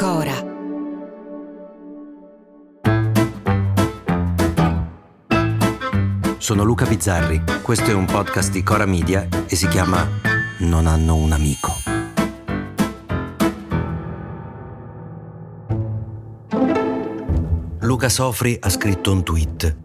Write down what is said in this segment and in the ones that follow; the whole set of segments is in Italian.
Cora. Sono Luca Bizzarri, questo è un podcast di Cora Media e si chiama Non hanno un amico. Luca Sofri ha scritto un tweet.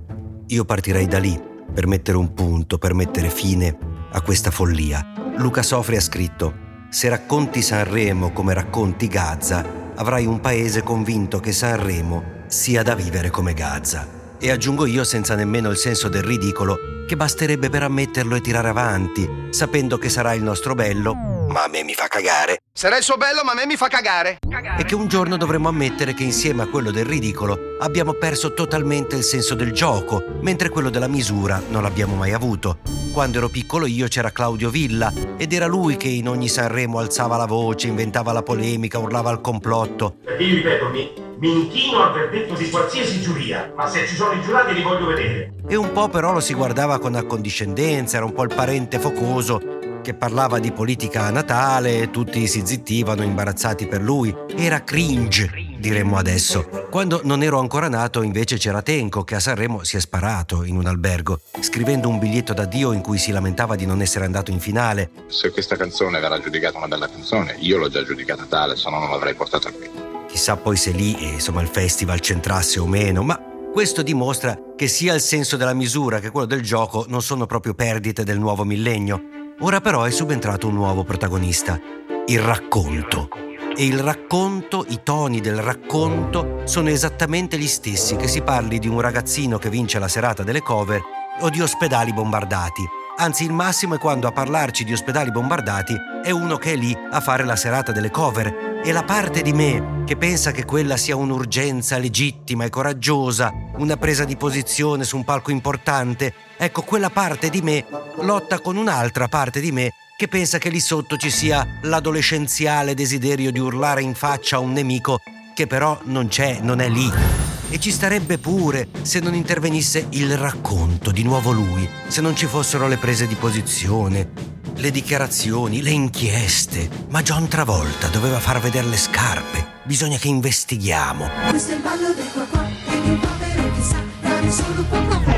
Io partirei da lì per mettere un punto, per mettere fine a questa follia. Luca Sofri ha scritto Se racconti Sanremo come racconti Gaza, avrai un paese convinto che Sanremo sia da vivere come Gaza. E aggiungo io senza nemmeno il senso del ridicolo che basterebbe per ammetterlo e tirare avanti, sapendo che sarà il nostro bello, ma a me mi fa cagare. Sarà il suo bello, ma a me mi fa cagare. E che un giorno dovremo ammettere che insieme a quello del ridicolo abbiamo perso totalmente il senso del gioco, mentre quello della misura non l'abbiamo mai avuto. Quando ero piccolo io c'era Claudio Villa ed era lui che in ogni Sanremo alzava la voce, inventava la polemica, urlava al complotto. Perché io ripeto, mi, mi inchino al verdetto di qualsiasi giuria, ma se ci sono i giurati li voglio vedere. E un po' però lo si guardava con accondiscendenza, era un po' il parente focoso che parlava di politica a Natale, tutti si zittivano imbarazzati per lui. Era cringe, diremmo adesso. Quando non ero ancora nato invece c'era Tenco che a Sanremo si è sparato in un albergo, scrivendo un biglietto d'addio in cui si lamentava di non essere andato in finale. Se questa canzone verrà giudicata una bella canzone, io l'ho già giudicata tale, se no non l'avrei portata qui. Chissà poi se lì, eh, insomma, il festival c'entrasse o meno, ma questo dimostra che sia il senso della misura che quello del gioco non sono proprio perdite del nuovo millennio. Ora però è subentrato un nuovo protagonista, il racconto. E il racconto, i toni del racconto sono esattamente gli stessi che si parli di un ragazzino che vince la serata delle cover o di ospedali bombardati. Anzi, il massimo è quando a parlarci di ospedali bombardati è uno che è lì a fare la serata delle cover e la parte di me che pensa che quella sia un'urgenza legittima e coraggiosa, una presa di posizione su un palco importante, ecco quella parte di me lotta con un'altra parte di me che pensa che lì sotto ci sia l'adolescenziale desiderio di urlare in faccia a un nemico che però non c'è, non è lì. E ci starebbe pure se non intervenisse il racconto, di nuovo lui, se non ci fossero le prese di posizione, le dichiarazioni, le inchieste. Ma John Travolta doveva far vedere le scarpe. Bisogna che investighiamo. Questo è il ballo del qua e il povero che sa fare solo qua.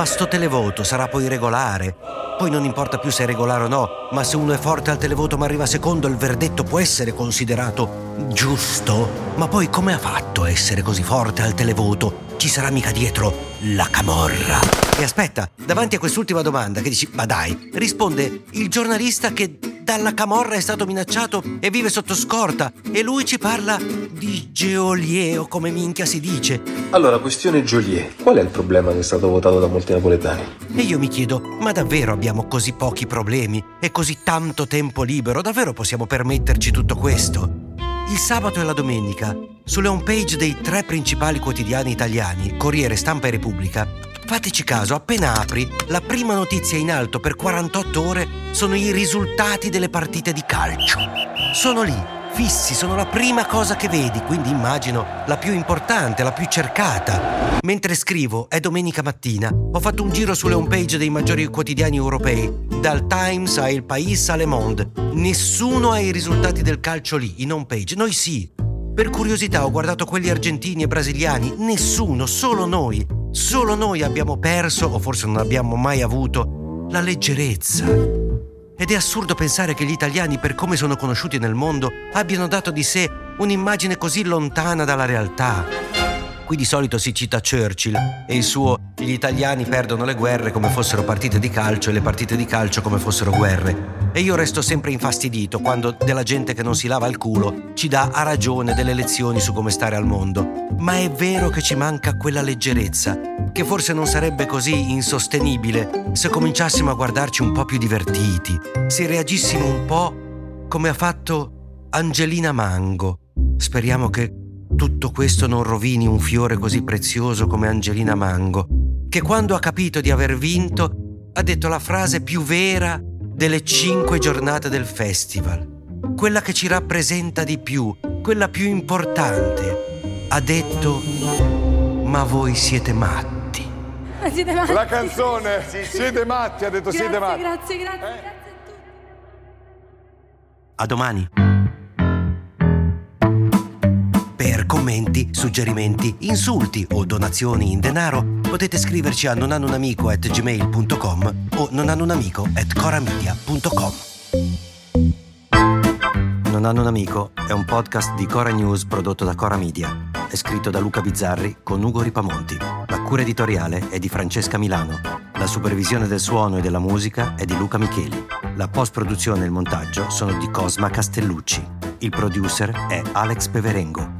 Ma sto televoto sarà poi regolare. Poi non importa più se è regolare o no, ma se uno è forte al televoto ma arriva secondo, il verdetto può essere considerato giusto. Ma poi come ha fatto a essere così forte al televoto? Ci sarà mica dietro la camorra. E aspetta, davanti a quest'ultima domanda che dici, ma dai, risponde il giornalista che dalla camorra è stato minacciato e vive sotto scorta e lui ci parla di Geolier o come minchia si dice. Allora, questione Joliet. Qual è il problema che è stato votato da molti napoletani? E io mi chiedo, ma davvero abbiamo così pochi problemi e così tanto tempo libero? Davvero possiamo permetterci tutto questo? Il sabato e la domenica, sulle homepage dei tre principali quotidiani italiani, Corriere, Stampa e Repubblica, fateci caso, appena apri, la prima notizia in alto per 48 ore sono i risultati delle partite di calcio. Sono lì, fissi, sono la prima cosa che vedi, quindi immagino la più importante, la più cercata. Mentre scrivo, è domenica mattina, ho fatto un giro sulle homepage dei maggiori quotidiani europei, dal Times a Il País a Le Monde. Nessuno ha i risultati del calcio lì, in homepage, noi sì. Per curiosità ho guardato quelli argentini e brasiliani, nessuno, solo noi. Solo noi abbiamo perso, o forse non abbiamo mai avuto, la leggerezza. Ed è assurdo pensare che gli italiani, per come sono conosciuti nel mondo, abbiano dato di sé un'immagine così lontana dalla realtà. Qui di solito si cita Churchill e il suo Gli italiani perdono le guerre come fossero partite di calcio e le partite di calcio come fossero guerre. E io resto sempre infastidito quando della gente che non si lava il culo ci dà a ragione delle lezioni su come stare al mondo. Ma è vero che ci manca quella leggerezza, che forse non sarebbe così insostenibile se cominciassimo a guardarci un po' più divertiti, se reagissimo un po' come ha fatto Angelina Mango. Speriamo che tutto questo non rovini un fiore così prezioso come Angelina Mango, che quando ha capito di aver vinto ha detto la frase più vera delle cinque giornate del festival, quella che ci rappresenta di più, quella più importante. Ha detto, ma voi siete matti. Ma siete matti? La canzone, siete matti, ha detto Grazie, siete matti. grazie, grazie, grazie a tutti. A domani. Commenti, suggerimenti, insulti o donazioni in denaro potete scriverci a nonhanunamico@gmail.com o nonhanunamico@coramedia.com. Non hanno un amico è un podcast di Cora News prodotto da Cora Media. È scritto da Luca Bizzarri con Ugo Ripamonti. La cura editoriale è di Francesca Milano. La supervisione del suono e della musica è di Luca Micheli. La post-produzione e il montaggio sono di Cosma Castellucci. Il producer è Alex Peverengo.